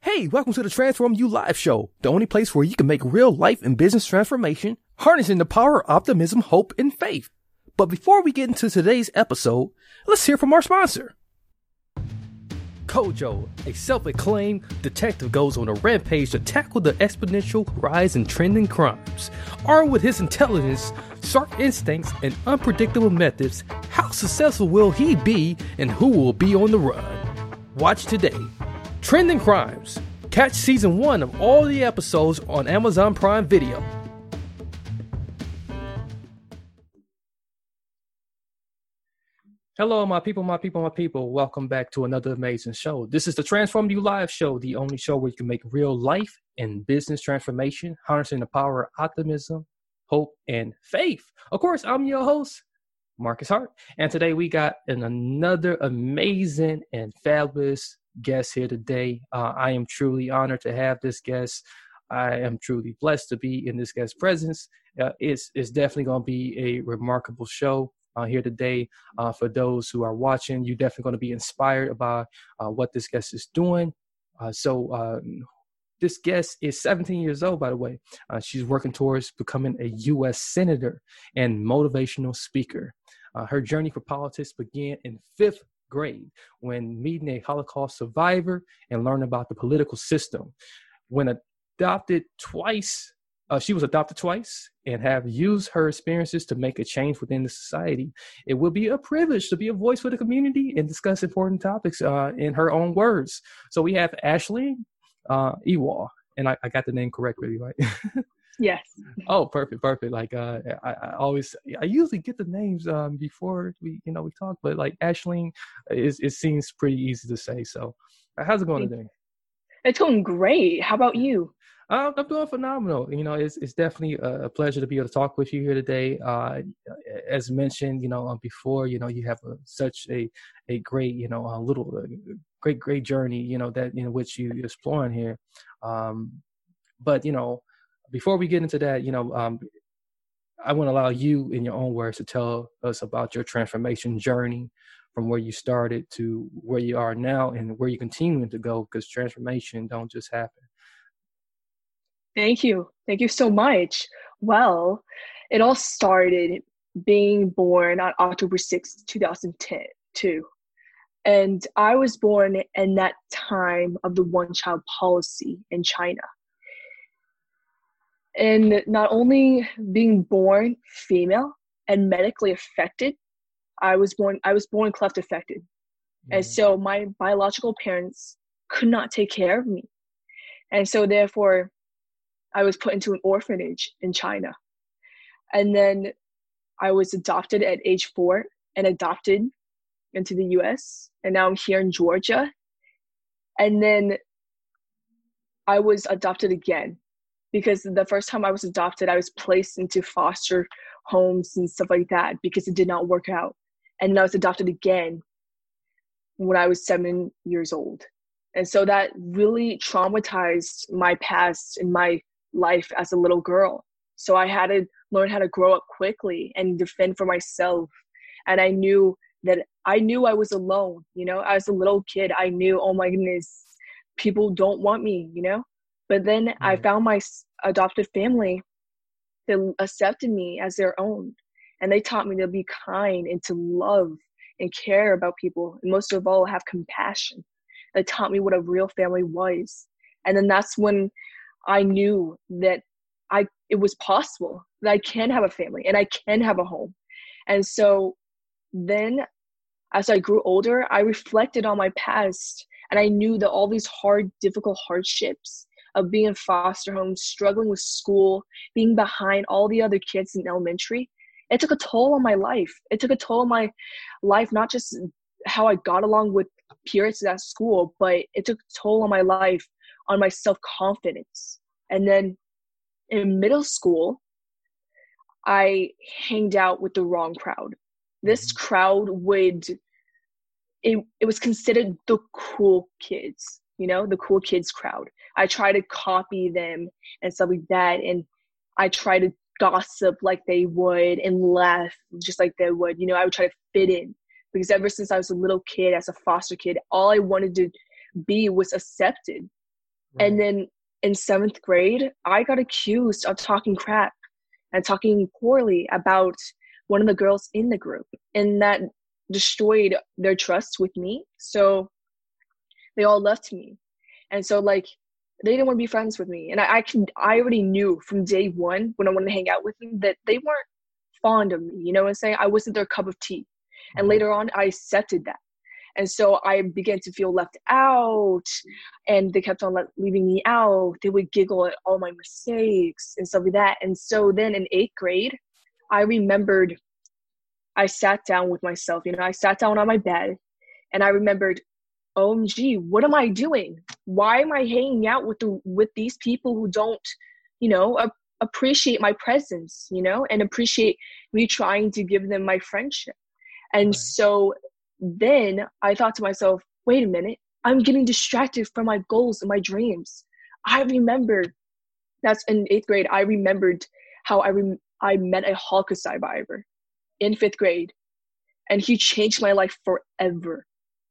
Hey, welcome to the Transform You Live Show, the only place where you can make real life and business transformation, harnessing the power of optimism, hope, and faith. But before we get into today's episode, let's hear from our sponsor. Kojo, a self-acclaimed detective, goes on a rampage to tackle the exponential rise in trending crimes. Armed with his intelligence, sharp instincts, and unpredictable methods, how successful will he be and who will be on the run? Watch today. Trending Crimes. Catch season one of all the episodes on Amazon Prime Video. Hello, my people, my people, my people. Welcome back to another amazing show. This is the Transform You Live show, the only show where you can make real life and business transformation, harnessing the power of optimism, hope, and faith. Of course, I'm your host, Marcus Hart, and today we got an, another amazing and fabulous guest here today. Uh, I am truly honored to have this guest. I am truly blessed to be in this guest's presence. Uh, it's, it's definitely going to be a remarkable show uh, here today. Uh, for those who are watching, you're definitely going to be inspired by uh, what this guest is doing. Uh, so, um, this guest is 17 years old, by the way. Uh, she's working towards becoming a U.S. Senator and motivational speaker. Uh, her journey for politics began in fifth grade when meeting a Holocaust survivor and learning about the political system. When adopted twice uh, she was adopted twice and have used her experiences to make a change within the society. It will be a privilege to be a voice for the community and discuss important topics uh, in her own words. So we have Ashley uh, Ewall, and I, I got the name correctly, right? yes. oh, perfect, perfect. Like uh, I, I, always, I usually get the names um, before we, you know, we talk, but like Ashley, is it seems pretty easy to say. So, how's it going today? It's going great. How about you? Uh, I'm doing phenomenal. You know, it's it's definitely a pleasure to be able to talk with you here today. Uh, as mentioned, you know, um, before, you know, you have a, such a a great, you know, a little a great great journey, you know, that in which you, you're exploring here. Um, but you know, before we get into that, you know, um, I want to allow you, in your own words, to tell us about your transformation journey from where you started to where you are now and where you're continuing to go because transformation don't just happen Thank you. Thank you so much. Well, it all started being born on October 6, 2010, too. And I was born in that time of the one child policy in China. And not only being born female and medically affected, I was born I was born cleft affected. Mm-hmm. And so my biological parents could not take care of me. And so therefore I was put into an orphanage in China. And then I was adopted at age four and adopted into the US. And now I'm here in Georgia. And then I was adopted again because the first time I was adopted, I was placed into foster homes and stuff like that because it did not work out. And then I was adopted again when I was seven years old. And so that really traumatized my past and my life as a little girl. So I had to learn how to grow up quickly and defend for myself. And I knew that I knew I was alone, you know, as a little kid, I knew, oh my goodness, people don't want me, you know? But then mm-hmm. I found my adopted family that accepted me as their own. And they taught me to be kind and to love and care about people. And most of all, have compassion. They taught me what a real family was. And then that's when I knew that I it was possible that I can have a family and I can have a home. And so then as I grew older, I reflected on my past and I knew that all these hard, difficult hardships of being in foster homes, struggling with school, being behind all the other kids in elementary, it took a toll on my life. It took a toll on my life, not just how I got along with peers at school, but it took a toll on my life, on my self confidence. And then in middle school, I hanged out with the wrong crowd. This mm-hmm. crowd would it it was considered the cool kids, you know, the cool kids crowd. I try to copy them and stuff like that, and I try to gossip like they would and laugh just like they would. You know, I would try to fit in because ever since I was a little kid, as a foster kid, all I wanted to be was accepted. Right. And then in seventh grade, I got accused of talking crap and talking poorly about one of the girls in the group. And that destroyed their trust with me. So they all left me. And so like they didn't want to be friends with me. And I, I can I already knew from day one when I wanted to hang out with them that they weren't fond of me. You know what I'm saying? I wasn't their cup of tea. And mm-hmm. later on I accepted that. And so I began to feel left out, and they kept on like, leaving me out. They would giggle at all my mistakes and stuff like that. And so then in eighth grade, I remembered I sat down with myself. You know, I sat down on my bed and I remembered, OMG, what am I doing? Why am I hanging out with the with these people who don't, you know, a- appreciate my presence, you know, and appreciate me trying to give them my friendship. And right. so then I thought to myself, wait a minute, I'm getting distracted from my goals and my dreams. I remember that's in eighth grade. I remembered how I rem- I met a Holocaust survivor in fifth grade, and he changed my life forever.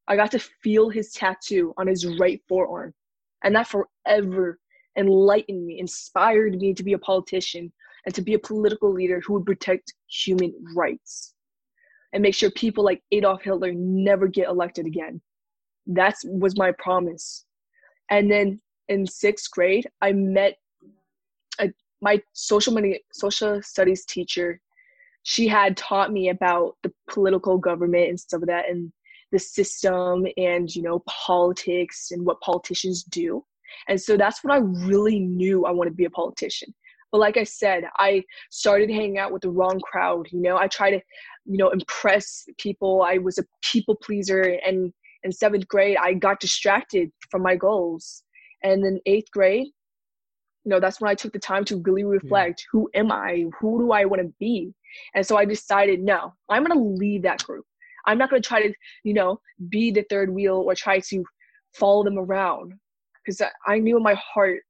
I got to feel his tattoo on his right forearm, and that forever enlightened me, inspired me to be a politician and to be a political leader who would protect human rights and make sure people like Adolf Hitler never get elected again. That was my promise. And then in sixth grade, I met a, my social money, social studies teacher she had taught me about the political government and stuff like that and the system and you know politics and what politicians do. And so that's what i really knew i wanted to be a politician. But like i said i started hanging out with the wrong crowd you know? I tried to you know impress people. I was a people pleaser and in seventh grade i got distracted from my goals. And then eighth grade you know that's when i took the time to really reflect yeah. who am i? Who do i want to be? And so I decided, no, I'm going to leave that group. I'm not going to try to, you know, be the third wheel or try to follow them around because I knew in my heart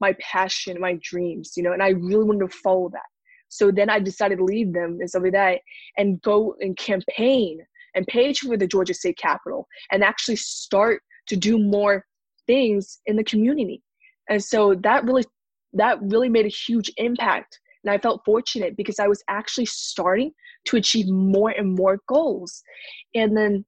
my passion, my dreams, you know, and I really wanted to follow that. So then I decided to leave them and stuff like that and go and campaign and page for the Georgia State Capitol and actually start to do more things in the community. And so that really that really made a huge impact and I felt fortunate because I was actually starting to achieve more and more goals. And then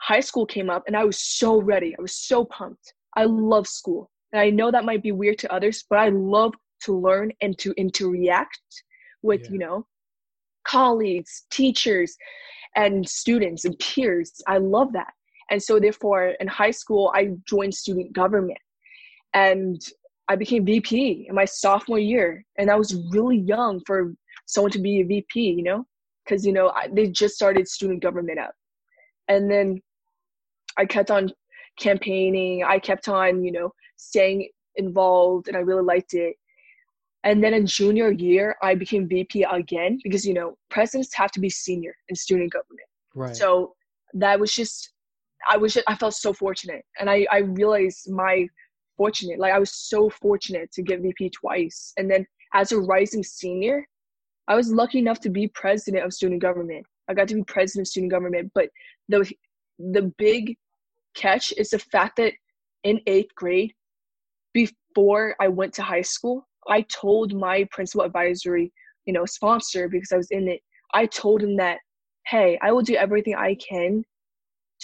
high school came up and I was so ready. I was so pumped. I love school. And I know that might be weird to others, but I love to learn and to interact with, yeah. you know, colleagues, teachers, and students and peers. I love that. And so therefore in high school I joined student government. And I became VP in my sophomore year, and I was really young for someone to be a VP, you know, because you know I, they just started student government up, and then I kept on campaigning. I kept on, you know, staying involved, and I really liked it. And then in junior year, I became VP again because you know presidents have to be senior in student government. Right. So that was just, I was, just, I felt so fortunate, and I I realized my fortunate. Like I was so fortunate to get VP twice. And then as a rising senior, I was lucky enough to be president of student government. I got to be president of student government. But the the big catch is the fact that in eighth grade, before I went to high school, I told my principal advisory, you know, sponsor because I was in it. I told him that, hey, I will do everything I can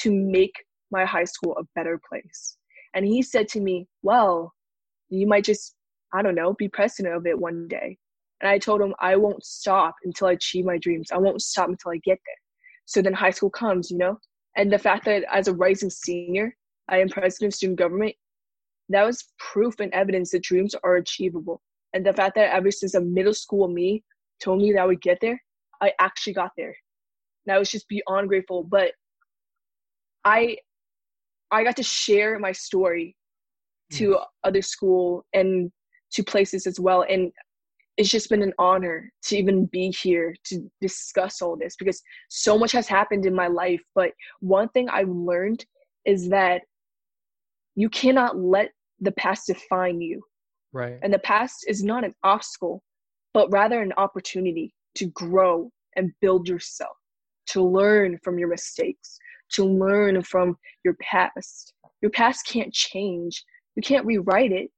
to make my high school a better place. And he said to me, Well, you might just, I don't know, be president of it one day. And I told him, I won't stop until I achieve my dreams. I won't stop until I get there. So then high school comes, you know? And the fact that as a rising senior, I am president of student government, that was proof and evidence that dreams are achievable. And the fact that ever since a middle school me told me that I would get there, I actually got there. And I was just beyond grateful. But I I got to share my story to other school and to places as well. And it's just been an honor to even be here to discuss all this because so much has happened in my life. But one thing I've learned is that you cannot let the past define you. Right. And the past is not an obstacle, but rather an opportunity to grow and build yourself, to learn from your mistakes, to learn from your past. Your past can't change, you can't rewrite it,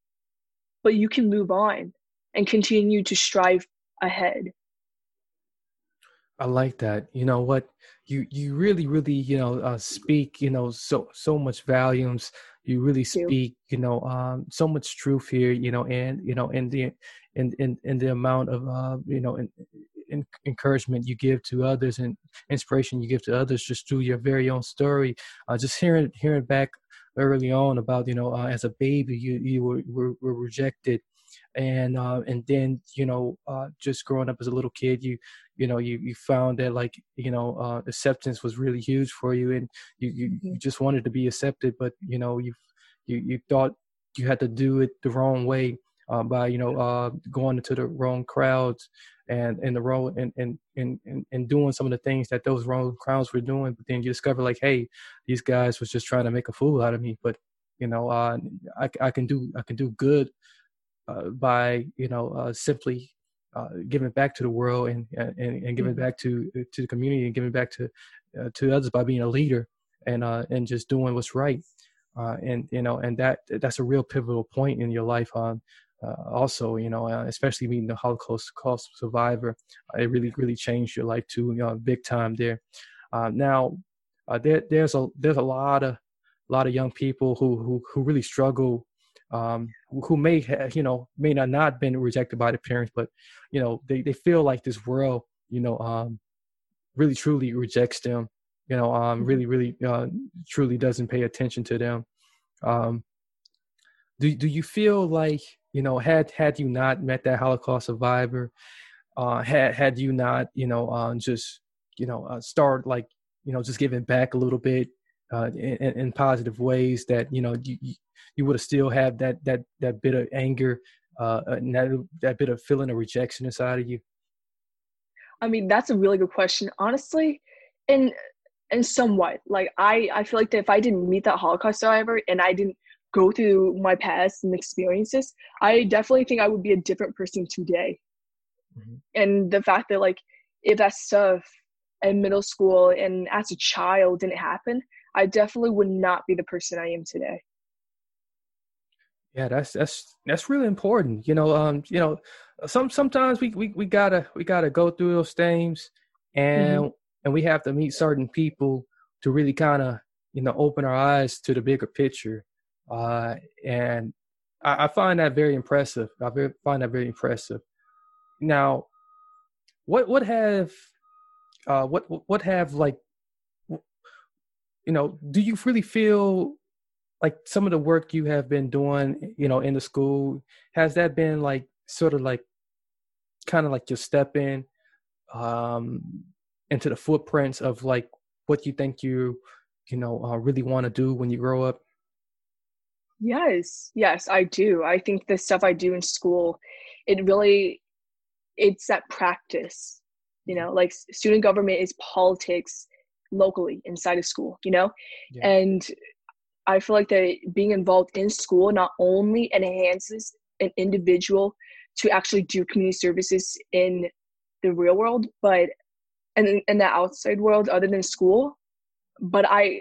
but you can move on and continue to strive ahead. I like that. You know what? You you really really you know uh, speak you know so so much volumes. You really speak you know um, so much truth here. You know and you know in the in in, in the amount of uh, you know in, in encouragement you give to others and inspiration you give to others just through your very own story. Uh, just hearing hearing back early on about you know uh, as a baby you you were, were, were rejected and uh, and then you know uh, just growing up as a little kid you you know you you found that like you know uh, acceptance was really huge for you and you, you you Mm-hmm. just wanted to be accepted but you know you you you thought you had to do it the wrong way uh, by you know uh, going into the wrong crowds and and the wrong and, and and and doing some of the things that those wrong crowds were doing. But then you discover like hey these guys was just trying to make a fool out of me. But you know uh, I, I can do i can do good uh, by you know uh, simply uh, giving back to the world and and, and giving back to to the community and giving back to uh, to others by being a leader and uh, and just doing what's right. Uh, and you know and that that's a real pivotal point in your life um, uh, also you know uh, especially being the Holocaust cost survivor uh, it really really changed your life too you know, big time there uh, now uh, there there's a there's a lot of a lot of young people who who who really struggle um, who, may have, you know may not not been rejected by the parents, but you know they, they feel like this world you know um, really truly rejects them. You know, um, really really uh, truly doesn't pay attention to them. Um, do do you feel like you know had had you not met that Holocaust survivor, uh, had had you not you know uh, just you know uh, start like you know just giving back a little bit uh, in, in positive ways that you know you you, would have still had that that that bit of anger uh, and that that bit of feeling of rejection inside of you. I mean, that's a really good question. Honestly, and and somewhat like I I feel like that if I didn't meet that Holocaust survivor and I didn't go through my past and experiences, I definitely think I would be a different person today. Mhm. And the fact that like if that stuff in middle school and as a child didn't happen, I definitely would not be the person I am today. Yeah, that's that's that's really important. You know, um, you know, some sometimes we we, we gotta we gotta go through those things, and and we have to meet certain people to really kind of you know open our eyes to the bigger picture. Uh, and I, I find that very impressive. I find that very impressive. Now, what what have uh what what have like you know do you really feel like some of the work you have been doing you know in the school has that been like sort of like kind of like your step in um into the footprints of like what you think you you know uh, really want to do when you grow up Yes, yes, I do. I think the stuff I do in school, it really, it's that practice. You mm-hmm. know, like student government is politics locally inside of school. You know, Yeah. and I feel like that being involved in school not only enhances an individual to actually do community services in the real world, but and in, in the outside world other than school. But I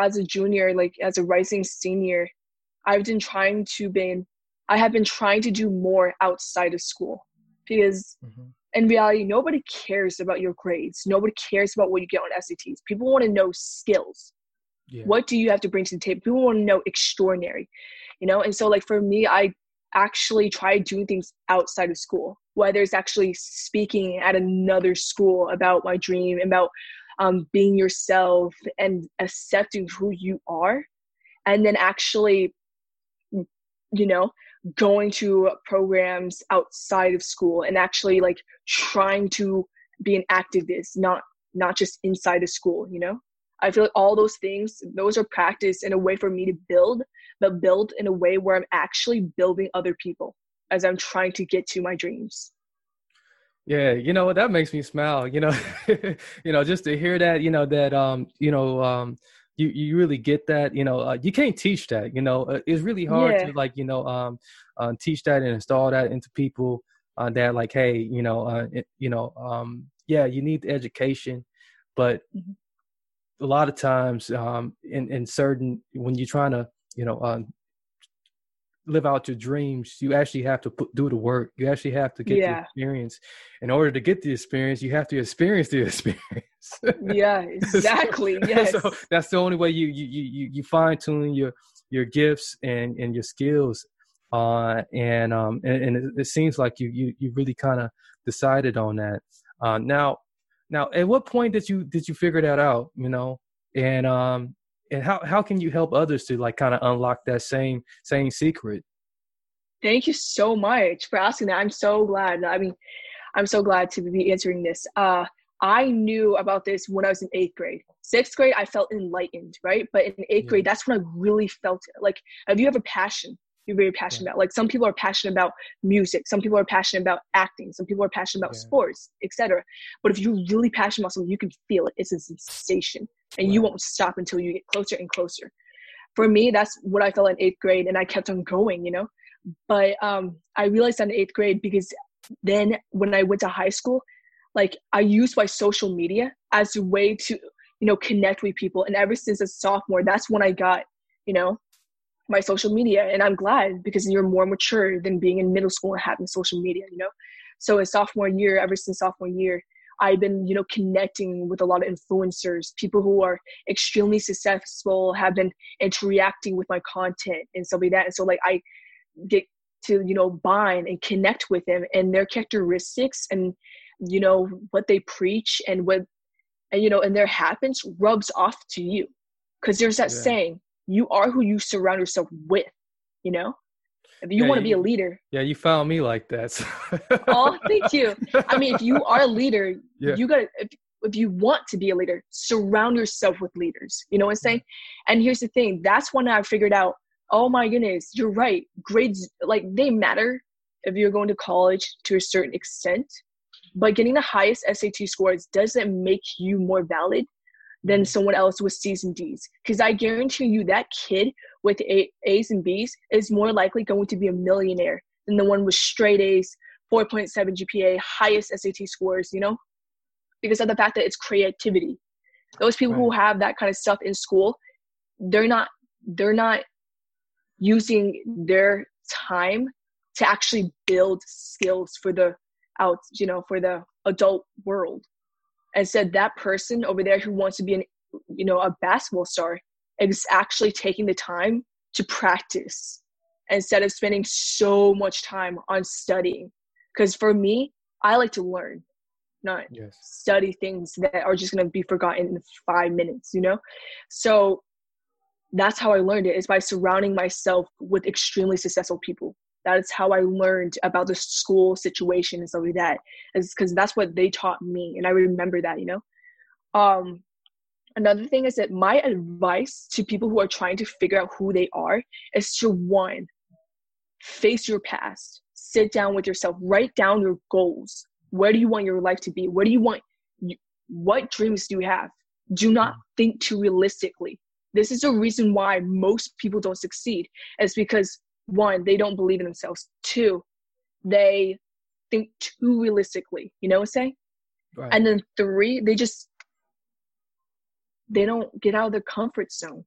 as a junior, like as a rising senior, I've been trying to been I have been trying to do more outside of school because mm-hmm. in reality, nobody cares about your grades. Nobody cares about what you get on SATs. People want to know skills. Yeah. What do you have to bring to the table? People want to know extraordinary, you know. And so, like for me, I actually try doing things outside of school. Whether it's actually speaking at another school about my dream, about um, being yourself and accepting who you are and then actually you know going to programs outside of school and actually like trying to be an activist not not just inside of school you know? I feel like all those things those are practiced in a way for me to build but build in a way where i'm actually building other people as i'm trying to get to my dreams yeah, you know what? that makes me smile. You know, you know, just to hear that, you know, that um, you know, um, you you really get that. You know, uh, you can't teach that. You know, uh, it's really hard yeah. to like, you know, um, uh, teach that and install that into people. Uh, that like, hey, you know, uh, it, you know, um, yeah, you need the education, but mm-hmm. a lot of times, um, in in certain when you're trying to, you know, uh, live out your dreams, you actually have to put, do the work. You actually have to get yeah. the experience. In order to get the experience, you have to experience the experience. yeah, exactly. so, yes. So that's the only way you you you you fine tune your your gifts and and your skills. Uh, and um and, and it, it, seems like you you you really kind of decided on that. Uh, now now at what point did you did you figure that out? You know, and um and how how can you help others to like kind of unlock that same same secret? Thank you so much for asking that. I'm so glad i mean i'm so glad to be answering this. Uh i knew about this when i was in eighth grade. Sixth grade i felt enlightened right? But in eighth yeah. grade that's when i really felt it. Like if you have a passion? You're very passionate yeah. about like some people are passionate about music some people are passionate about acting some people are passionate about yeah. sports etc but if you're really passionate about something you can feel it. It's a sensation and you won't stop until you get closer and closer. For me that's what i felt in eighth grade and i kept on going you know? But um i realized in eighth grade because then when i went to high school like i used my social media as a way to you know connect with people and ever since a sophomore that's when i got you know my social media and i'm glad because you're more mature than being in middle school and having social media you know? So in sophomore year ever since sophomore year I've been, you know, connecting with a lot of influencers, people who are extremely successful, have been interacting with my content and stuff like that. And so like I get to, you know, bind and connect with them and their characteristics and, you know, what they preach and what and you know, and their habits rubs off to you. Cause there's that yeah. saying, you are who you surround yourself with, you know? If you yeah, want to be a leader. Yeah, you found me like that. So. oh, thank you. I mean, if you are a leader, yeah. you got to, if, if you want to be a leader, surround yourself with leaders. You know what I'm saying? Mm-hmm. And here's the thing that's when I figured out, oh my goodness, you're right. Grades, like, they matter if you're going to college to a certain extent. But getting the highest SAT scores doesn't make you more valid than mm-hmm. someone else with C's and D's. Because I guarantee you that kid with a- A's and B's is more likely going to be a millionaire than the one with straight A's, 4.7 GPA, highest SAT scores, you know? Because of the fact that it's creativity. Those people right. who have that kind of stuff in school, they're not they're not using their time to actually build skills for the out, you know, for the adult world and said that person over there who wants to be an you know a basketball star is actually taking the time to practice instead of spending so much time on studying because for me i like to learn not yes. study things that are just going to be forgotten in five minutes you know so that's how i learned it is by surrounding myself with extremely successful people that is how I learned about the school situation and stuff like that. Is because that's what they taught me, and I remember that, you know. Um, another thing is that my advice to people who are trying to figure out who they are is to one face your past. Sit down with yourself. Write down your goals. Where do you want your life to be? What do you want? What dreams do you have? Do not think too realistically. This is the reason why most people don't succeed is because one they don't believe in themselves. Two they think too realistically. You know what i'm saying? Right. and then three they just they don't get out of their comfort zone.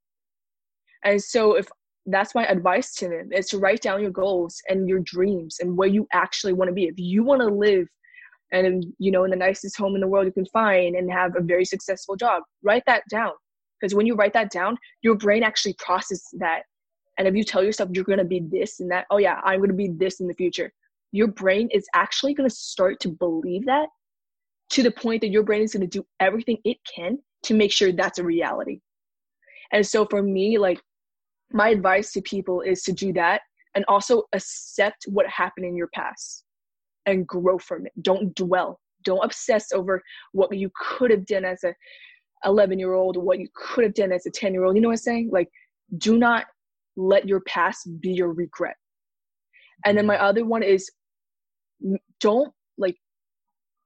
And so if that's my advice to them is to write down your goals and your dreams and where you actually want to be. If you want to live and you know in the nicest home in the world you can find and have a very successful job write that down. Because when you write that down your brain actually processes that. And if you tell yourself you're to be this and that oh yeah i'm to be this in the future your brain is actually to start to believe that to the point that your brain is to do everything it can to make sure that's a reality. And so for me like my advice to people is to do that and also accept what happened in your past and grow from it. Don't dwell. Don't obsess over what you could have done as a 11 year old what you could have done as a 10 year old you know what i'm saying? Like do not let your past be your regret. And then my other one is don't like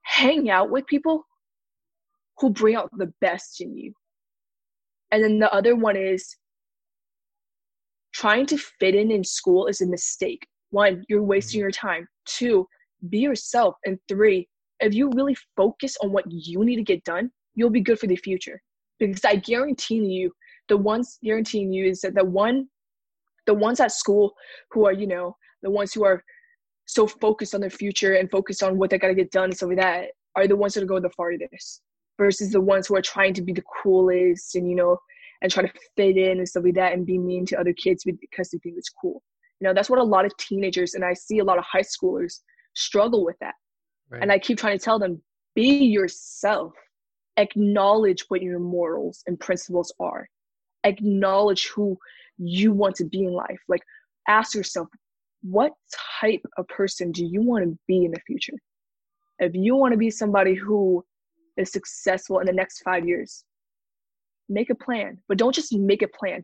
hang out with people who bring out the best in you and then the other one is trying to fit in in school is a mistake. One, you're wasting mm-hmm. your time. Two, be yourself. And three, if you really focus on what you need to get done, you'll be good for the future. Because I guarantee you, the ones guaranteeing you is that the one, the ones at school who are, you know, the ones who are so focused on their future and focused on what they gotta get done and stuff like that are the ones that are going the farthest versus the ones who are trying to be the coolest and you know and try to fit in and stuff like that and be mean to other kids because they think it's cool. You know, that's what a lot of teenagers and I see a lot of high schoolers struggle with that. Right. And I keep trying to tell them, be yourself. Acknowledge what your morals and principles are. Acknowledge who you want to be in life. Like ask yourself, what type of person do you want to be in the future? If you want to be somebody who is successful in the next five years, make a plan, but don't just make a plan.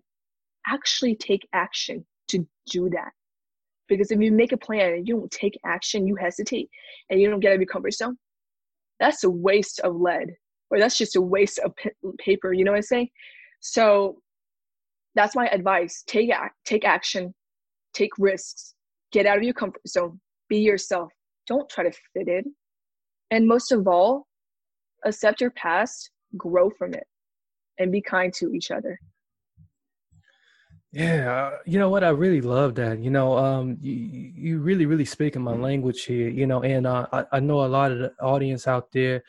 Actually take action to do that. Because if you make a plan and you don't take action, you hesitate and you don't get out of your comfort zone, that's a waste of lead or that's just a waste of paper. You know what I'm saying? So that's my advice. Take take action, take risks, get out of your comfort zone, be yourself. Don't try to fit in. And most of all, accept your past, grow from it and be kind to each other. Yeah, uh, you know what? I really love that. You know, um, you you really really speak in my language here. You know, and uh, I I know a lot of the audience out there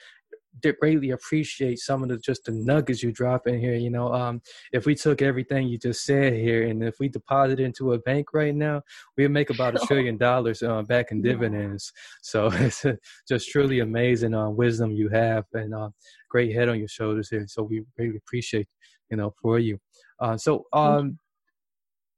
greatly appreciate some of the just the nuggets you drop in here. You know, um, if we took everything you just said here and if we deposit into a bank right now, we'd make about a trillion dollars uh, back in dividends. So it's just truly amazing uh, wisdom you have and uh, great head on your shoulders here. So we really appreciate you know for you. Uh, so um,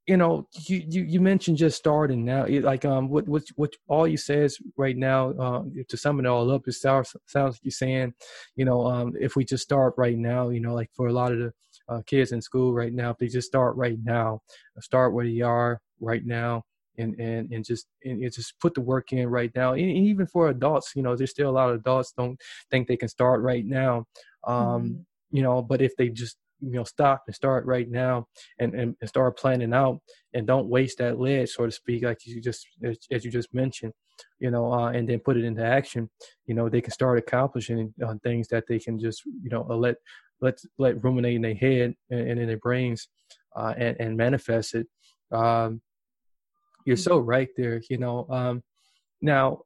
you know, you, you, you mentioned just starting now. Like, um, what what what all you says right now uh, to sum it all up, it sounds sounds like you're saying, you know, um, if we just start right now, you know, like for a lot of the uh, kids in school right now, if they just start right now, start where they are right now, and and and just and, and just put the work in right now. And even for adults, you know, there's still a lot of adults don't think they can start right now. Um, mm-hmm. You know, but if they just you know stop and start right now and, and, and start planning out and don't waste that lead so to speak like you just as, as you just mentioned you know uh, and then put it into action you know they can start accomplishing uh, things that they can just you know let let let ruminate in their head and, and in their brains uh, and and manifest it. Um, you're so right there you know um, now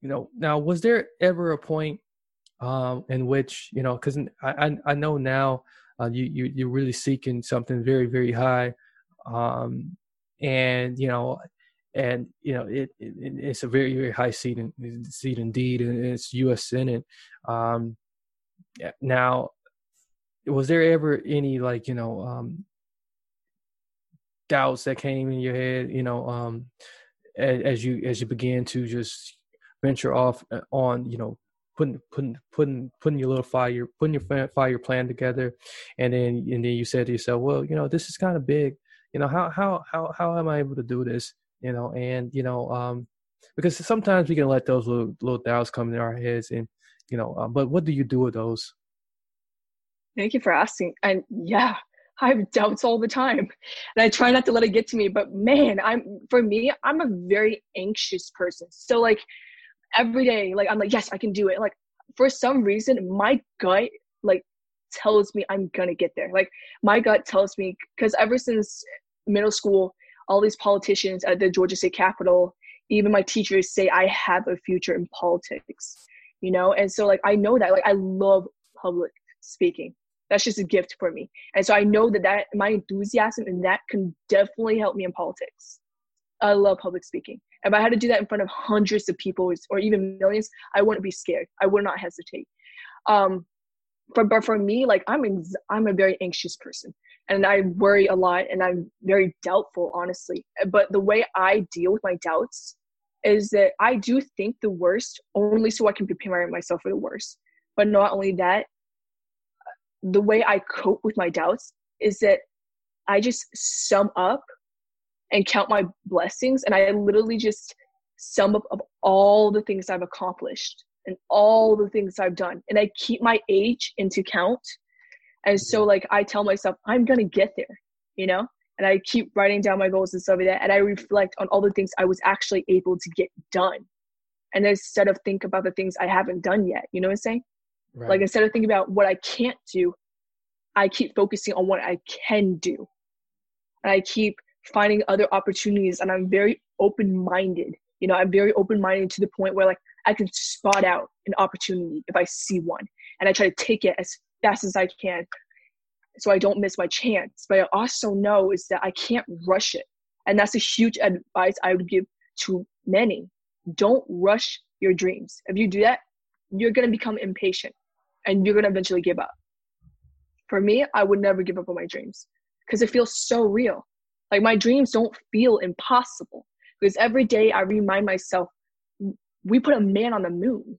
you know now was there ever a point um, in which you know because I, I, I know now uh, you, you you're really seeking something very very high um, and you know and you know it, it, it's a very very high seat in, seat indeed and it's U.S. Senate. Um, now, was there ever any like you know um, doubts that came in your head? You know, um, as, as you as you began to just venture off uh, on you know putting putting putting putting your little fire putting your fire plan together, and then and then you said to yourself, well, you know, this is kind of big. You know, how how how how am I able to do this? You know, and you know, um, because sometimes we can let those little little doubts come in our heads, and you know, um, but what do you do with those? Thank you for asking. And yeah, I have doubts all the time. And I try not to let it get to me. But man, I'm for me, I'm a very anxious person. So like every day, like I'm like, yes, I can do it. Like for some reason, my gut like tells me I'm gonna get there. Like my gut tells me because ever since middle school, all these politicians at the Georgia State Capitol, even my teachers say I have a future in politics. You know, and so like I know that like I love public speaking that's just a gift for me and so i know that that my enthusiasm and that can definitely help me in politics i love public speaking if i had to do that in front of hundreds of people or even millions i wouldn't be scared. I would not hesitate. Um but for me like i'm ex- i'm a very anxious person and i worry a lot and i'm very doubtful honestly. But the way i deal with my doubts is that i do think the worst only so i can prepare myself for the worst. But not only that the way I cope with my doubts is that I just sum up and count my blessings and I literally just sum up of all the things I've accomplished and all the things I've done and I keep my age into count and so mm-hmm. like I tell myself I'm gonna get there you know and I keep writing down my goals and stuff like that and I reflect on all the things I was actually able to get done and instead of think about the things I haven't done yet you know what I'm saying Right. Like instead of thinking about what I can't do, I keep focusing on what I can do. And I keep finding other opportunities and I'm very open minded. You know, I'm very open minded to the point where like I can spot out an opportunity if I see one and I try to take it as fast as I can so I don't miss my chance. But I also know is that I can't rush it. And that's a huge advice I would give to many. Don't rush your dreams. If you do that, you're going to become impatient and you're going to eventually give up. For me, I would never give up on my dreams because it feels so real. Like my dreams don't feel impossible because every day I remind myself, we put a man on the moon.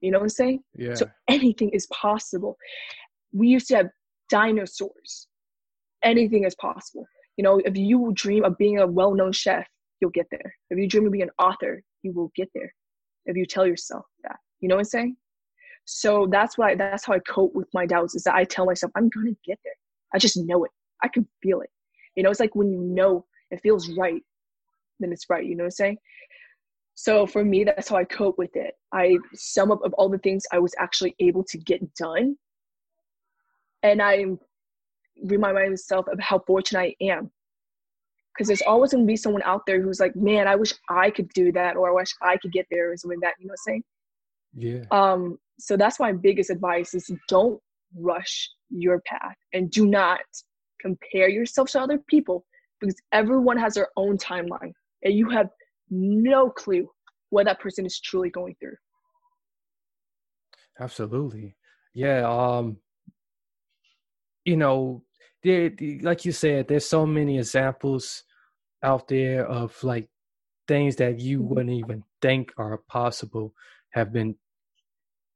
You know what I'm saying? Yeah. So anything is possible. We used to have dinosaurs. Anything is possible. You know, if you dream of being a well known chef, you'll get there. If you dream of being an author, you will get there. If you tell yourself that. You know what I'm saying? So that's why that's how I cope with my doubts is that I tell myself I'm gonna get there. I just know it. I can feel it. You know, it's like when you know it feels right, then it's right. You know what I'm saying? So for me, that's how I cope with it. I sum up of all the things I was actually able to get done, and I remind myself of how fortunate I am. Because there's always gonna be someone out there who's like, "Man, I wish I could do that," or "I wish I could get there," or something like that. You know what I'm saying? Yeah. Um, so that's my biggest advice is don't rush your path and do not compare yourself to other people because everyone has their own timeline and you have no clue what that person is truly going through. Absolutely. Yeah. Um, you know, like you said, there's so many examples out there of like things that you wouldn't even think are possible have been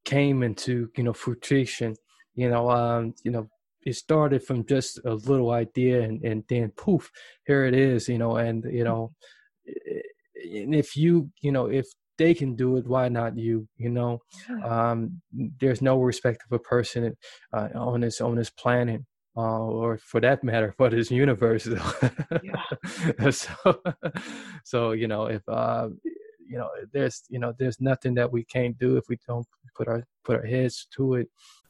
came into you know fruition you know um you know it started from just a little idea and and then poof here it is you know and you know and if you you know if they can do it why not you you know? Um there's no respect of a person uh, on this on this planet uh, or for that matter, for this universe. so, so you know, if uh, you know, there's you know, there's nothing that we can't do if we don't put our put our heads to it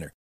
winner.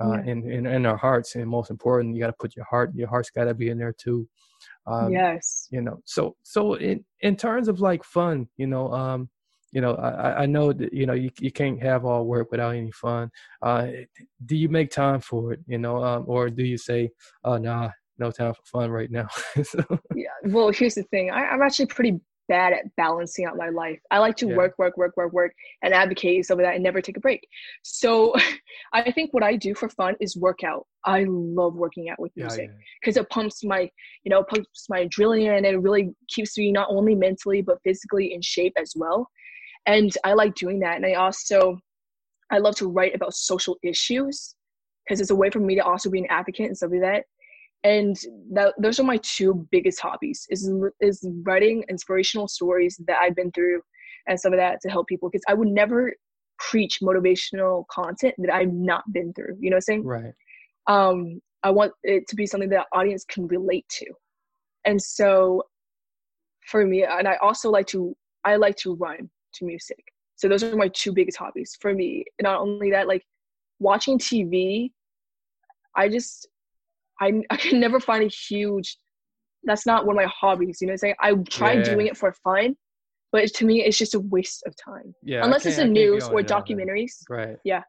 Uh, in, in in our hearts, and most important, you got to put your heart. Your heart's got to be in there too. Um, yes. You know, so so in in terms of like fun, you know, um, you know, I I know that you know you you can't have all work without any fun. Uh, do you make time for it? You know, um, or do you say, oh nah, no time for fun right now? so, Yeah. Well, here's the thing. I, I'm actually pretty bad at balancing out my life. I like to Yeah. work, work, work, work, work, and advocate so that and never take a break. So I think what I do for fun is work out. I love working out with yeah, music yeah. because it pumps my, you know, pumps my adrenaline and it really keeps me not only mentally but physically in shape as well. And I like doing that. And I also, I love to write about social issues because it's a way for me to also be an advocate and stuff like that. And that those are my two biggest hobbies is is writing inspirational stories that I've been through and some of that to help people because I would never preach motivational content that I've not been through. You know what I'm saying? Right. um, I want it to be something that audience can relate to. And so for me, and I also like to, I like to rhyme to music. So those are my two biggest hobbies for me. And not only that, like watching TV, I just, I, I can never find a huge, that's not one of my hobbies. You know what I'm saying? I try Yeah. doing it for fun, but to me, it's just a waste of time. Yeah. Unless it's the news or that. documentaries Right. Yeah.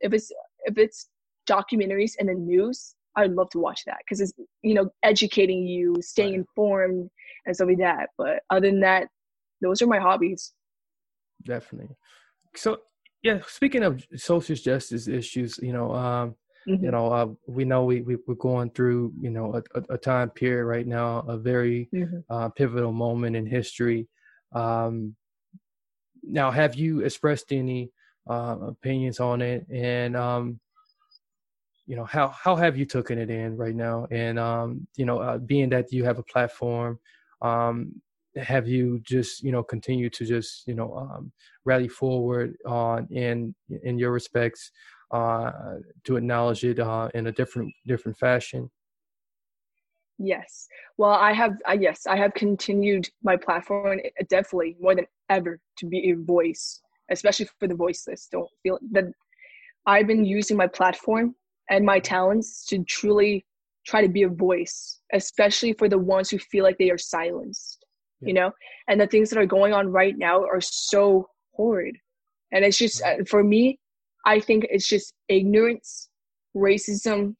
If it's if it's documentaries and the news i'd love to watch that because it's you know educating you staying Right. informed and stuff like that but other than that those are my hobbies Definitely. So yeah, speaking of social justice issues, you know, um, Mhm. you know, uh, we know we, we we're going through, you know, a, a, time period right now, a very Mhm. uh, pivotal moment in history. Um, now, have you expressed any uh, opinions on it, and um, you know, how how have you taken it in right now? And um, you know, uh, being that you have a platform, um, have you just you know continue to just you know um, rally forward on in in your respects uh, to acknowledge it uh, in a different different fashion? yes. Well i have I, yes i have continued my platform uh, definitely more than ever to be a voice especially for the voiceless. Don't feel that i've been using my platform and my talents to truly try to be a voice especially for the ones who feel like they are silenced you know? And the things that are going on right now are so horrid. And it's just uh, for me i think it's just ignorance racism.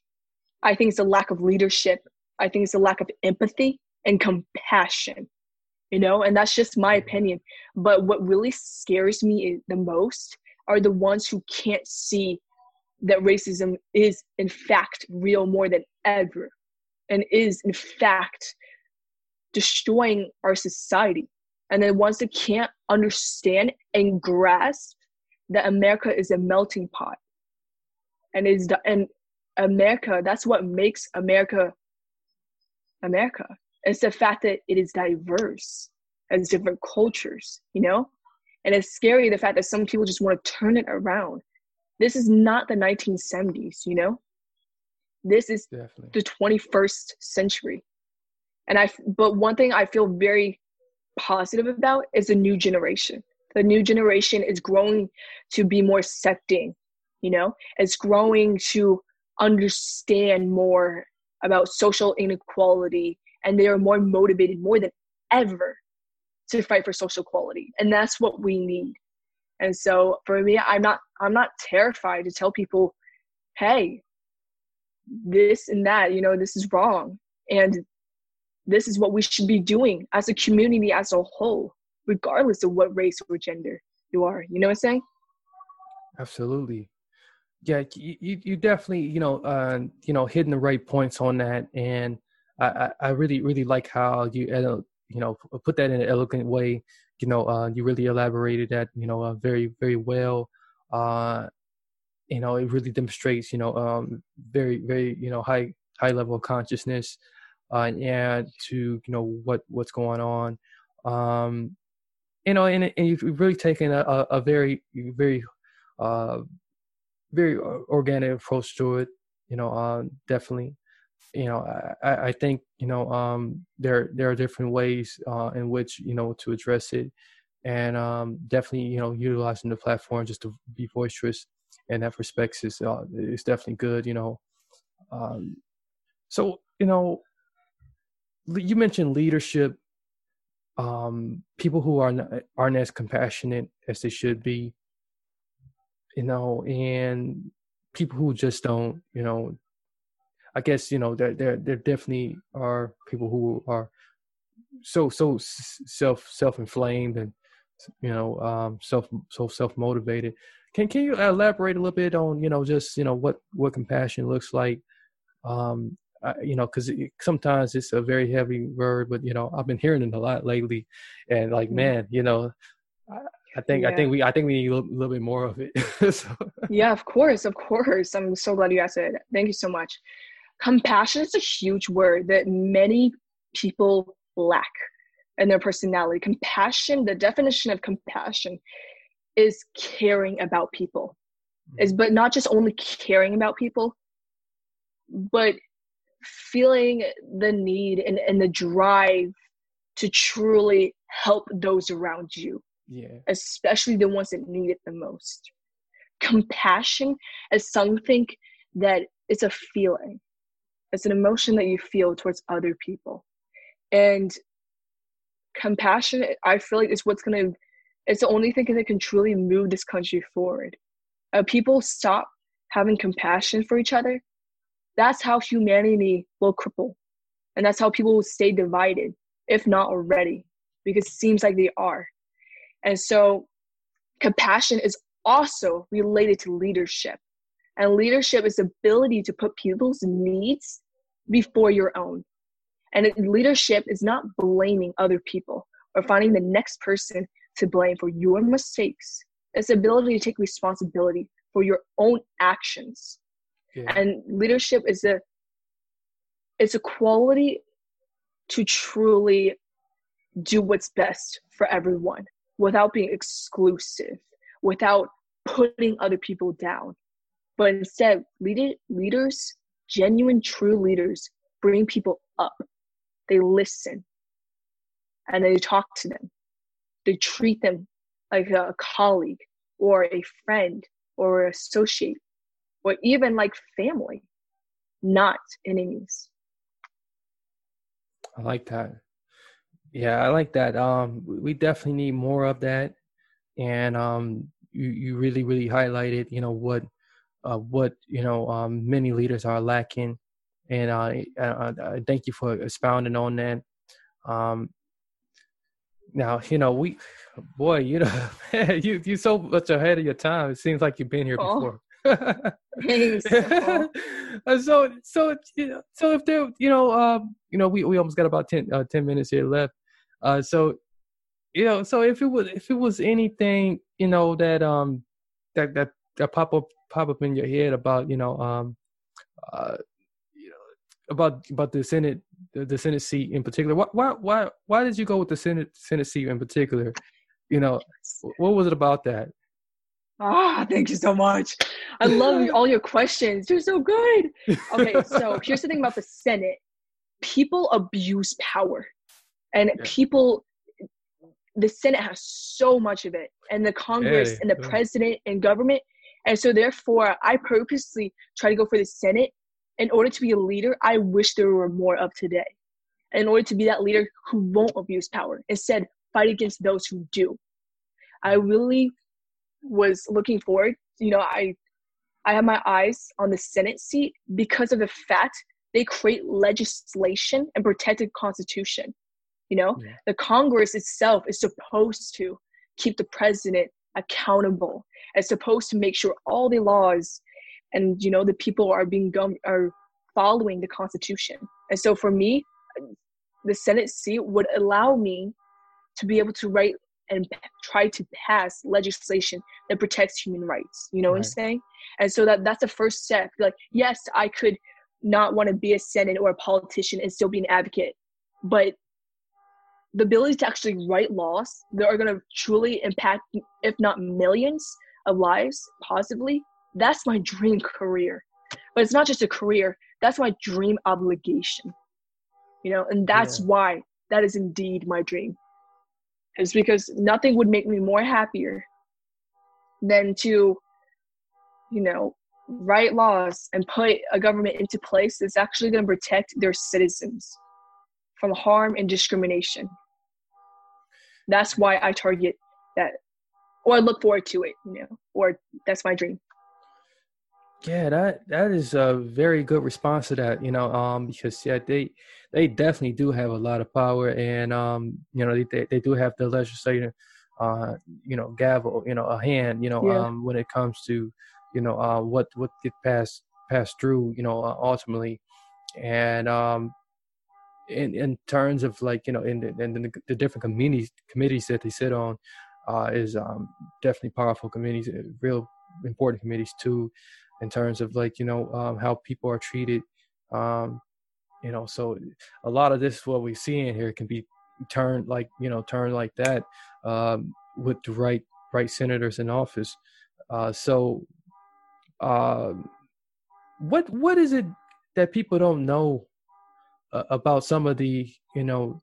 I think it's a lack of leadership. I think it's a lack of empathy and compassion you know and that's just my mm-hmm. opinion. But what really scares me the most are the ones who can't see that racism is in fact real more than ever and is in fact destroying our society. And the ones that can't understand and grasp that america is a melting pot. And is the and america that's what makes america america. It's the fact that it is diverse as different cultures you know? And it's scary the fact that some people just want to turn it around. This is not the 1970s you know? This is Definitely. the 21st century. And i but one thing i feel very positive about is the new generation the new generation is growing to be more accepting you know? It's growing to understand more about social inequality and they are more motivated more than ever to fight for social equality and that's what we need. And so for me i'm not i'm not terrified to tell people hey this and that you know this is wrong and this is what we should be doing as a community as a whole regardless of what race or gender you are you know what i'm saying Absolutely. Yeah, you, you definitely, you know, uh, you know, hitting the right points on that, and I, I, really, really like how you, uh, you know, put that in an elegant way. You know, uh, you really elaborated that, you know, uh, very, very well. Uh, you know it really demonstrates you know um, very very you know high high level of consciousness uh, and to you know what what's going on um, you know and, and you've really taken a, a very very uh, very organic approach to it you know uh, definitely you know I, I think you know um, there there are different ways uh, in which you know to address it and um, definitely you know utilizing the platform just to be boisterous in that respect is uh, is definitely good. You know, um, so you know, you mentioned leadership. Um, people who are not, aren't as compassionate as they should be. You know, and people who just don't. You know, I guess you know there there there definitely are people who are so so self self inflamed and you know um self so self motivated can can you elaborate a little bit on you know just you know what what compassion looks like? Um, I, you know, because it, sometimes it's a very heavy word, but you know I've been hearing it a lot lately, and like mm-hmm. man, you know, I, I think yeah. I think we I think we need a little, little bit more of it. so. Yeah, of course, of course. I'm so glad you asked it. Thank you so much. Compassion is a huge word that many people lack in their personality. Compassion, the definition of compassion is caring about people is but not just only caring about people but feeling the need and, and the drive to truly help those around you yeah especially the ones that need it the most compassion is something that it's a feeling it's an emotion that you feel towards other people and compassion i feel like is what's going to it's the only thing that can truly move this country forward. Uh, people stop having compassion for each other. That's how humanity will cripple. And that's how people will stay divided, if not already, because it seems like they are. And so, compassion is also related to leadership. And leadership is the ability to put people's needs before your own. And leadership is not blaming other people or finding the next person to blame for your mistakes. It's the ability to take responsibility for your own actions. Yeah. And leadership is a it's a quality to truly do what's best for everyone without being exclusive, without putting other people down. But instead, lead, leaders, genuine, true leaders, bring people up. They listen and they talk to them they treat them like a colleague or a friend or associate or even like family, not enemies. I like that. Yeah, I like that. Um, we definitely need more of that, and um, you you really really highlighted you know what uh, what you know um, many leaders are lacking, and uh, I, I thank you for expounding on that. Um, now you know we boy you know you you so much ahead of your time it seems like you've been here oh. before so so you so if there you know um you know we, we almost got about 10, uh, 10 minutes here left uh so you know so if it was if it was anything you know that um that that that pop up pop up in your head about you know um uh you know about about the senate the, the Senate seat in particular. Why, why, why, why did you go with the Senate Senate seat in particular? You know, what was it about that? Ah, oh, thank you so much. I love all your questions. You're so good. Okay, so here's the thing about the Senate. People abuse power. And yeah. people the Senate has so much of it, and the Congress yeah, and the yeah. president and government. And so therefore I purposely try to go for the Senate in order to be a leader, I wish there were more of today. In order to be that leader who won't abuse power, instead, fight against those who do. I really was looking forward. You know, I I have my eyes on the Senate seat because of the fact they create legislation and protect the Constitution. You know, yeah. the Congress itself is supposed to keep the president accountable. It's supposed to make sure all the laws and you know the people are being gum- are following the constitution and so for me the senate seat would allow me to be able to write and try to pass legislation that protects human rights. You know right. what I'm saying? And so that that's the first step. Like, yes, I could not want to be a senator or a politician and still be an advocate, but the ability to actually write laws that are going to truly impact, if not millions of lives positively, that's my dream career. But it's not just a career, that's my dream obligation. You know, and that's yeah. why that is indeed my dream. Is because nothing would make me more happier than to, you know, write laws and put a government into place that's actually going to protect their citizens from harm and discrimination. That's why I target that, or I look forward to it, you know, or that's my dream. Yeah, that that is a very good response to that. You know, um, because yeah, they they definitely do have a lot of power, and um, you know, they they do have the legislature, uh, you know, gavel, you know, a hand, you know, yeah. um, when it comes to, you know, uh, what what get passed passed through, you know, uh, ultimately, and um, in in terms of like you know, in the, in the, the different committees committees that they sit on, uh, is um definitely powerful committees, uh, real important committees too in terms of like you know um, how people are treated um, you know so a lot of this what we see in here can be turned like you know turned like that um, with the right right senators in office. Uh, so uh, what what is it that people don't know uh, about some of the you know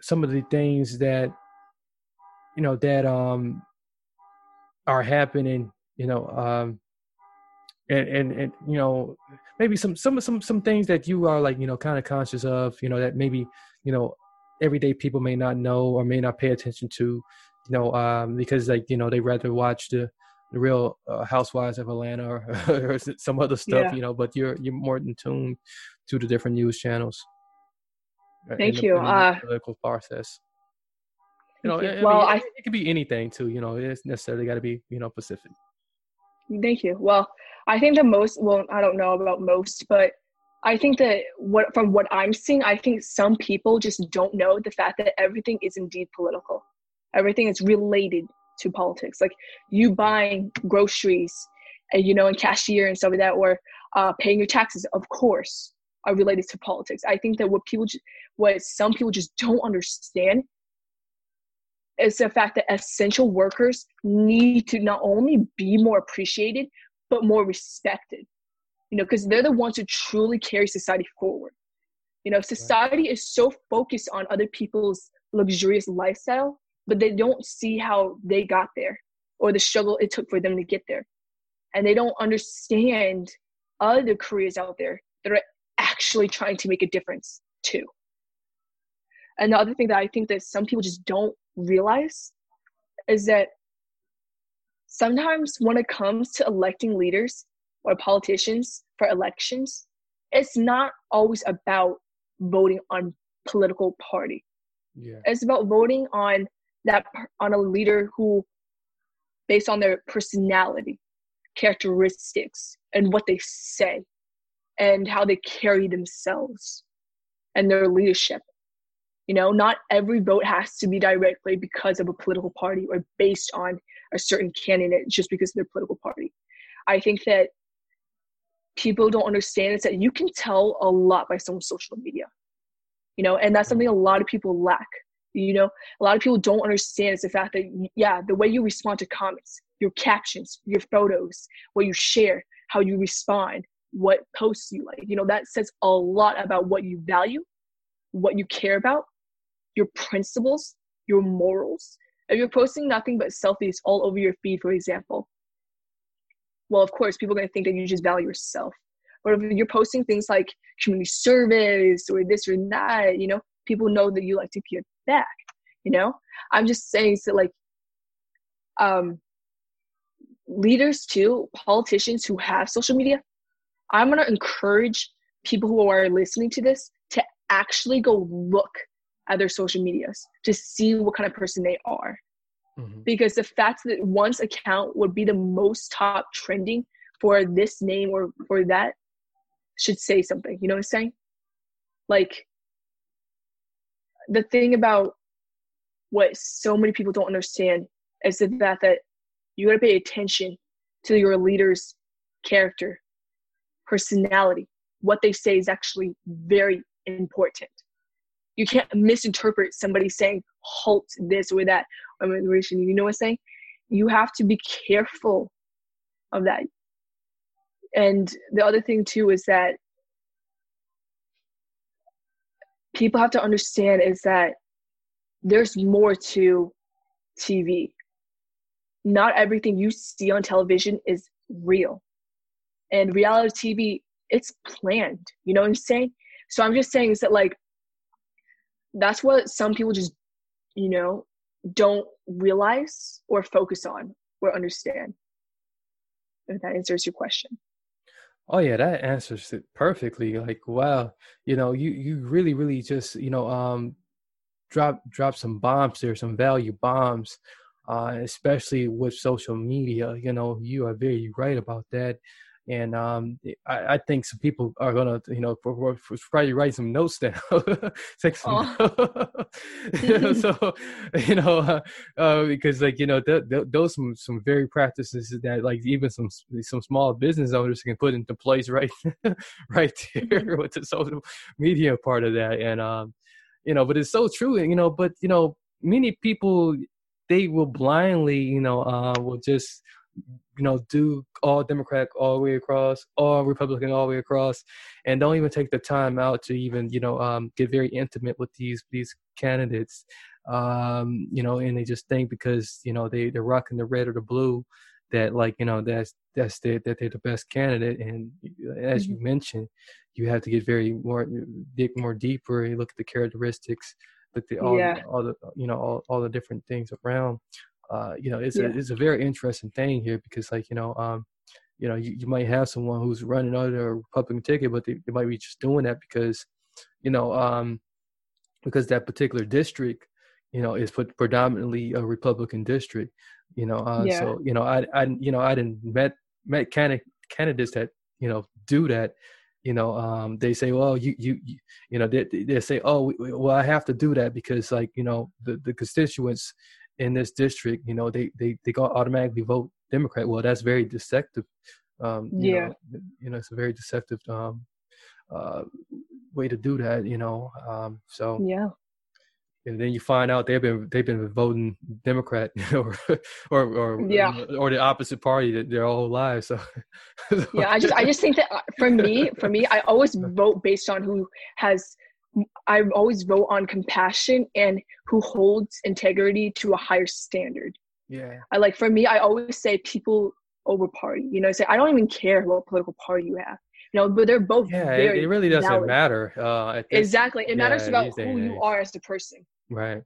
some of the things that you know that um are happening you know um and and and you know maybe some some some some things that you are like you know kind of conscious of you know that maybe you know everyday people may not know or may not pay attention to you know um because like you know they rather watch the the real uh, housewives of atlanta or, or some other stuff yeah. you know but you're you're more in tune to the different news channels uh, thank you uh political process you know, well, I mean, it, it could be anything too. You know, it's necessarily got to be you know Pacific. Thank you. Well, I think the most, well, I don't know about most, but I think that what from what I'm seeing, I think some people just don't know the fact that everything is indeed political. Everything is related to politics. Like you buying groceries and you know, and cashier and stuff like that, or uh, paying your taxes, of course, are related to politics. I think that what people, what some people just don't understand is the fact that essential workers need to not only be more appreciated but more respected you know because they're the ones who truly carry society forward you know society right. is so focused on other people's luxurious lifestyle but they don't see how they got there or the struggle it took for them to get there and they don't understand other careers out there that are actually trying to make a difference too and the other thing that i think that some people just don't realize is that sometimes when it comes to electing leaders or politicians for elections, it's not always about voting on political party. Yeah. It's about voting on that on a leader who based on their personality, characteristics, and what they say, and how they carry themselves and their leadership. You know, not every vote has to be directly because of a political party or based on a certain candidate just because of their political party. I think that people don't understand is that you can tell a lot by someone's social media. You know, and that's something a lot of people lack. You know, a lot of people don't understand is the fact that yeah, the way you respond to comments, your captions, your photos, what you share, how you respond, what posts you like, you know, that says a lot about what you value, what you care about, your principles, your morals. If you're posting nothing but selfies all over your feed, for example, well, of course, people are going to think that you just value yourself. But if you're posting things like community service or this or that, you know, people know that you like to give back. You know, I'm just saying so like um leaders too, politicians who have social media, I'm gonna encourage people who are listening to this to actually go look other social medias to see what kind of person they are. Mm-hmm. Because the fact that one's account would be the most top trending for this name or for that should say something. You know what I'm saying? Like the thing about what so many people don't understand is the fact that you got to pay attention to your leader's character, personality. What they say is actually very important. You can't misinterpret somebody saying halt this or that immigration. You know what I'm saying? You have to be careful of that. And the other thing too is that people have to understand is that there's more to TV. Not everything you see on television is real. And reality TV, it's planned. You know what I'm saying? So I'm just saying is that like that's what some people just, you know, don't realize or focus on or understand. If that answers your question. Oh yeah, that answers it perfectly. Like wow, you know, you you really really just you know um drop drop some bombs there, some value bombs, uh, especially with social media. You know, you are very right about that and um, I, I, think some people are gonna, you know, for, for probably write some notes down. Take some, you know, so you know, uh, uh, because like you know, th- th- those some some very practices that like even some some small business owners can put into place right, right there with the social media part of that, and um, you know, but it's so true, you know, but you know, many people they will blindly, you know, uh, will just you know, do all Democratic all the way across, all Republican all the way across, and don't even take the time out to even, you know, um, get very intimate with these these candidates. Um, you know, and they just think because you know they they're rocking the red or the blue that like you know that's that's the, that they're the best candidate. And as mm-hmm. you mentioned, you have to get very more dig more deeper. You look at the characteristics, look at all yeah. all the you know all, all the different things around uh, you know, it's yeah. a it's a very interesting thing here because like you know, um, you know, you, you might have someone who's running under a Republican ticket, but they, they might be just doing that because, you know, um, because that particular district, you know, is put predominantly a Republican district. You know, uh, yeah. so you know, I I you know I didn't met met candidates that you know do that you know um, they say well you you you, you know they, they say oh well i have to do that because like you know the the constituents in this district, you know, they they they go automatically vote Democrat. Well, that's very deceptive. Um, you yeah. Know, you know, it's a very deceptive um, uh, way to do that. You know, um, so yeah. And then you find out they've been they've been voting Democrat or or or yeah. or the opposite party their whole lives. So yeah, I just I just think that uh, for me for me I always vote based on who has I always vote on compassion and who holds integrity to a higher standard. Yeah. I like for me, I always say people over party. You know, I say I don't even care what political party you have. You know, but they're both yeah. It, it, really doesn't valid. matter. Uh, exactly, it yeah, matters about who you are as the person. Right.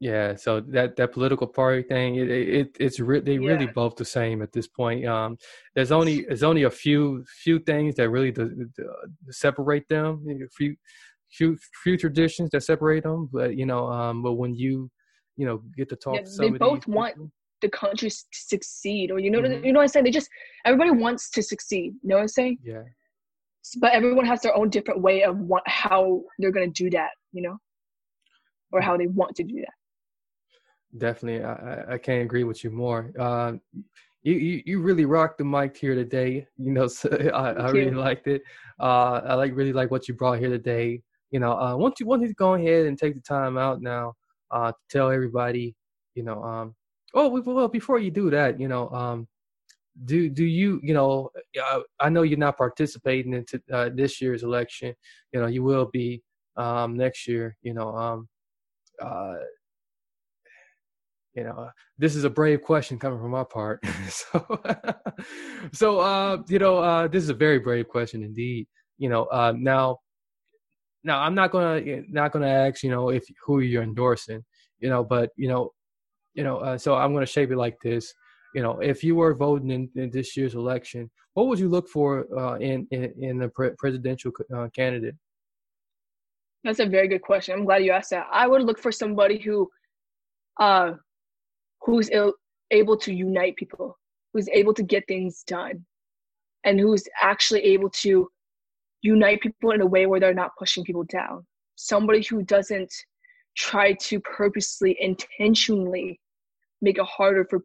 Yeah. So that that political party thing, it, it it's re- they yeah. really both the same at this point. Um, there's only there's only a few few things that really do, do, separate them. A few few few traditions that separate them, but you know, um, but when you you know get to talk yeah, to somebody, they both want the country to succeed, or you know, mm-hmm. you know what I'm saying. They just everybody wants to succeed. You know what I'm saying? Yeah. But everyone has their own different way of what how they're gonna do that. You know, or how they want to do that. Definitely, I I can't agree with you more. Uh, you, you, you really rocked the mic here today. You know, so I, I really liked it. Uh, I like really like what you brought here today you know, uh, want you want to go ahead and take the time out now uh, to tell everybody, you know, um, oh well, before you do that, you know, um, do do you, you know, uh, I know you're not participating in uh, this year's election. You know, you will be um, next year. You know, um, uh, you know, this is a brave question coming from my part. so, so uh, you know, uh, this is a very brave question indeed. You know, uh, now now I'm not gonna not gonna ask you know if who you're endorsing, you know, but you know, you know, uh, so I'm gonna shape it like this. You know, if you were voting in, in this year's election, what would you look for uh, in, in in a pre- presidential uh, candidate? That's a very good question. I'm glad you asked that. I would look for somebody who, uh, who's Ill, able to unite people, who's able to get things done, and who's actually able to unite people in a way where they're not pushing people down. Somebody who doesn't try to purposely, intentionally make it harder for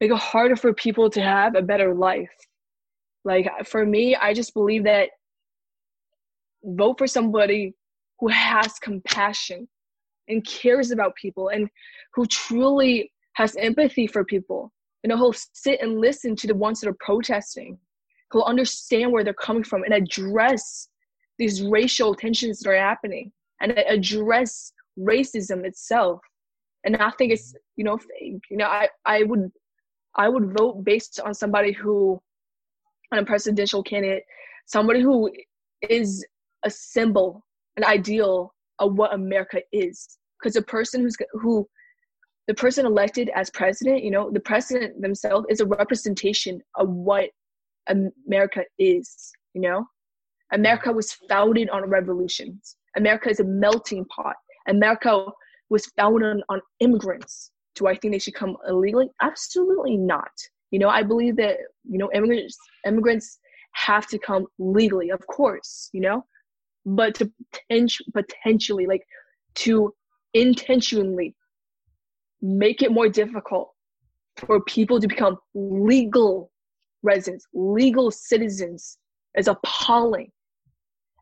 make it harder for people to have a better life. Like for me, I just believe that vote for somebody who has compassion and cares about people and who truly has empathy for people. You know, who'll sit and listen to the ones that are protesting, who'll understand where they're coming from and address these racial tensions that are happening and address racism itself. And I think it's, you know, fake. You know, I, I would I would vote based on somebody who on a presidential candidate, somebody who is a symbol, an ideal of what America is. Because the person who's who, the person elected as president, you know, the president themselves is a representation of what America is. You know, America was founded on revolutions. America is a melting pot. America was founded on, on immigrants. Do I think they should come illegally? Absolutely not. You know, I believe that you know immigrants immigrants have to come legally, of course. You know, but to potentially like to intentionally make it more difficult for people to become legal residents, legal citizens is appalling.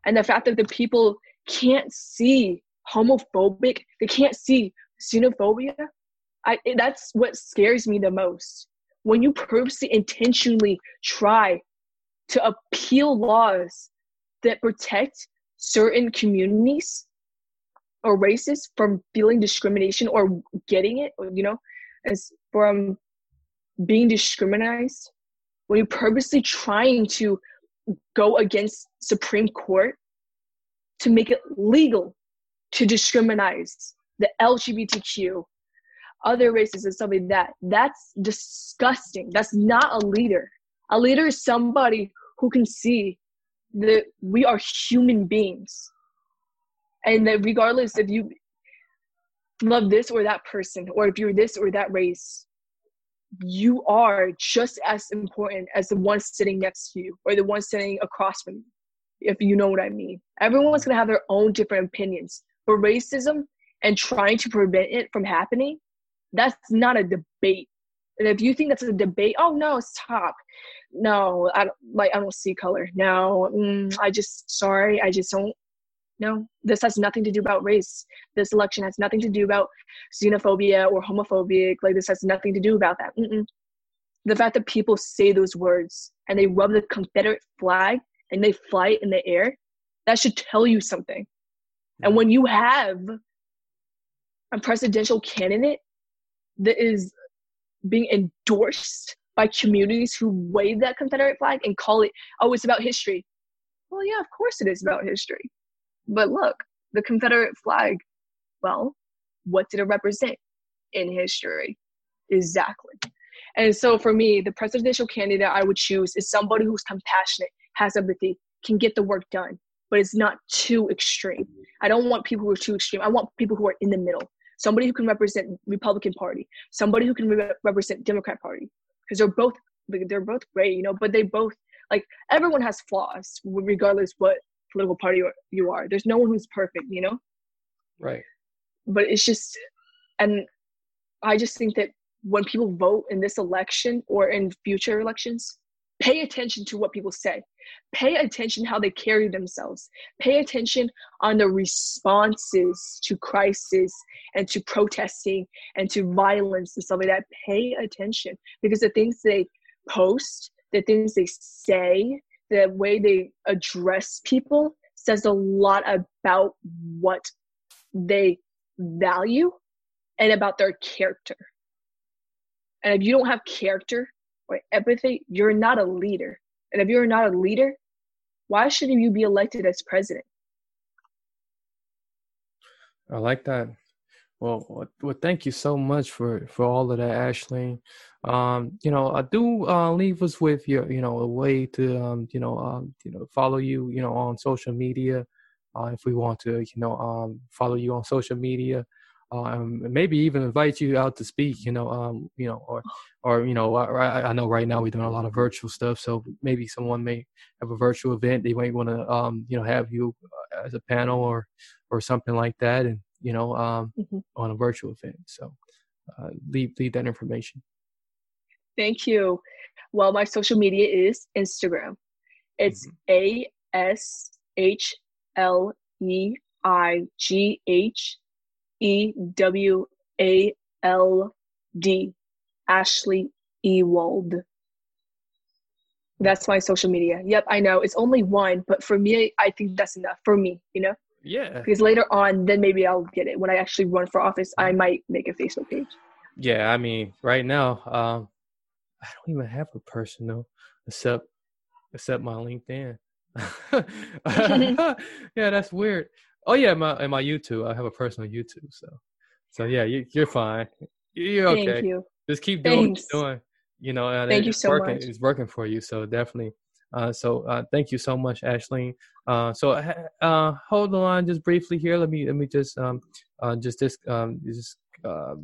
And the fact that the people can't see homophobic, they can't see xenophobia, I, that's what scares me the most. When you purposely intentionally try to appeal laws that protect certain communities or races from feeling discrimination or getting it, you know, as from being discriminized, when you're purposely trying to go against Supreme Court to make it legal to discriminate the LGBTQ, other races and stuff like that. That's disgusting. That's not a leader. A leader is somebody who can see that we are human beings. And that regardless if you love this or that person, or if you're this or that race, you are just as important as the one sitting next to you or the one sitting across from you, if you know what I mean. Everyone's gonna have their own different opinions. But racism and trying to prevent it from happening that's not a debate. And if you think that's a debate, oh no, stop. No, I don't like. I don't see color. No, mm, I just sorry. I just don't. No, this has nothing to do about race. This election has nothing to do about xenophobia or homophobic. Like this has nothing to do about that. Mm-mm. The fact that people say those words and they rub the Confederate flag and they fly it in the air, that should tell you something. And when you have a presidential candidate that is being endorsed by communities who wave that Confederate flag and call it, oh, it's about history. Well, yeah, of course it is about history. But look, the Confederate flag, well, what did it represent in history? Exactly. And so for me, the presidential candidate I would choose is somebody who's compassionate, has empathy, can get the work done, but it's not too extreme. I don't want people who are too extreme. I want people who are in the middle somebody who can represent Republican Party, somebody who can re- represent Democrat Party, because they're both they're both great, you know. But they both like everyone has flaws, regardless what political party you are. There's no one who's perfect, you know. Right. But it's just, and I just think that when people vote in this election or in future elections, pay attention to what people say pay attention how they carry themselves pay attention on the responses to crisis and to protesting and to violence and stuff like that pay attention because the things they post the things they say the way they address people says a lot about what they value and about their character and if you don't have character or empathy, you're not a leader. And if you're not a leader, why shouldn't you be elected as president? I like that. Well, well, thank you so much for for all of that, Ashleigh. Um, you know, I do uh, leave us with your, you know, a way to, um, you know, um, you know, follow you, you know, on social media. Uh, if we want to, you know, um, follow you on social media, um, maybe even invite you out to speak. You know, um, you know, or or you know, I, I know right now we're doing a lot of virtual stuff, so maybe someone may have a virtual event. They might want to, um, you know, have you uh, as a panel or or something like that, and you know, um, mm-hmm. on a virtual event. So uh, leave leave that information. Thank you. Well, my social media is Instagram. It's mm-hmm. A S H L E I G H E W A L D. Ashleigh Ewald. That's my social media. Yep, I know it's only one, but for me, I think that's enough for me. You know. Yeah. Because later on, then maybe I'll get it. When I actually run for office, I might make a Facebook page. Yeah, I mean, right now, um, I don't even have a personal except except my LinkedIn. yeah, that's weird. Oh yeah, my and my YouTube. I have a personal YouTube, so so yeah, you, are fine. You're okay. Thank you. Just keep doing Thanks. what you're doing. You know, and thank you so working, much. It's working for you, so definitely. Uh, so uh, thank you so much, Ashleigh. Uh, so uh, hold the line just briefly here. Let me let me just um, uh, just this um, just let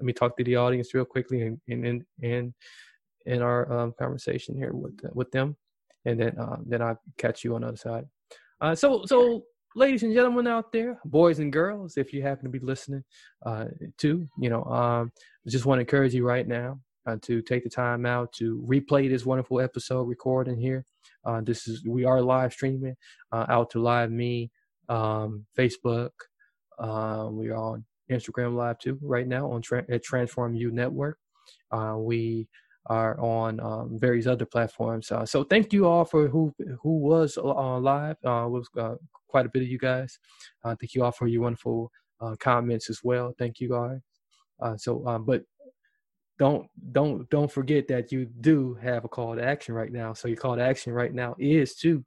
me talk to the audience real quickly and in in in our um, conversation here with with them, and then uh, then I'll catch you on the other side. So so ladies and gentlemen out there, boys and girls, if you happen to be listening uh, to, you know, um, I just want to encourage you right now uh, to take the time out to replay this wonderful episode recording here. Uh, this is we are live streaming uh, out to LiveMe, um, Facebook. Uh, we are on Instagram Live too right now on tra- at Transform You Network. Uh, we are on um, various other platforms. Uh, so thank you all for who who was live. Was quite a bit of you guys. Thank you all for your wonderful comments as well. Thank you guys. so, um, but don't don't don't forget that you do have a call to action right now. So your call to action right now is to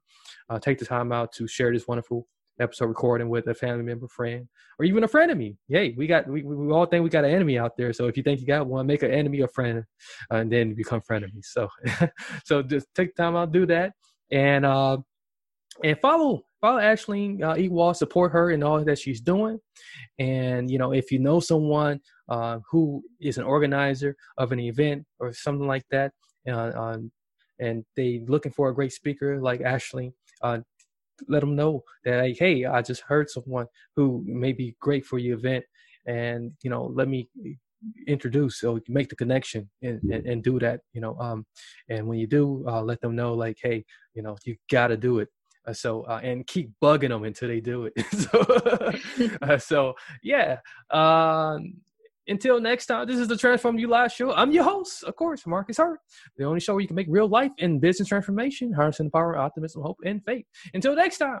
take the time out to share this wonderful episode recording with a family member, friend, or even a friend of me. Yay, we got we, we all think we got an enemy out there. So if you think you got one, make an enemy a friend, uh, and then become frenemies. So so just take time out, do that, and uh, and follow follow Ashleigh uh, Ewald, support her and all that she's doing, and you know if you know someone uh, who is an organizer of an event or something like that. Uh, um, and they looking for a great speaker like Ashleigh, uh, let them know that hey, I just heard someone who may be great for your event, and you know, let me introduce so make the connection and, and, and do that you know um and when you do uh, let them know like hey you know you got to do it uh, so uh, and keep bugging them until they do it so uh, so yeah um until next time, this is the Transform You Live show. I'm your host, of course, Marcus Hurt, the only show where you can make real life and business transformation, harnessing the power of optimism, hope, and faith. Until next time,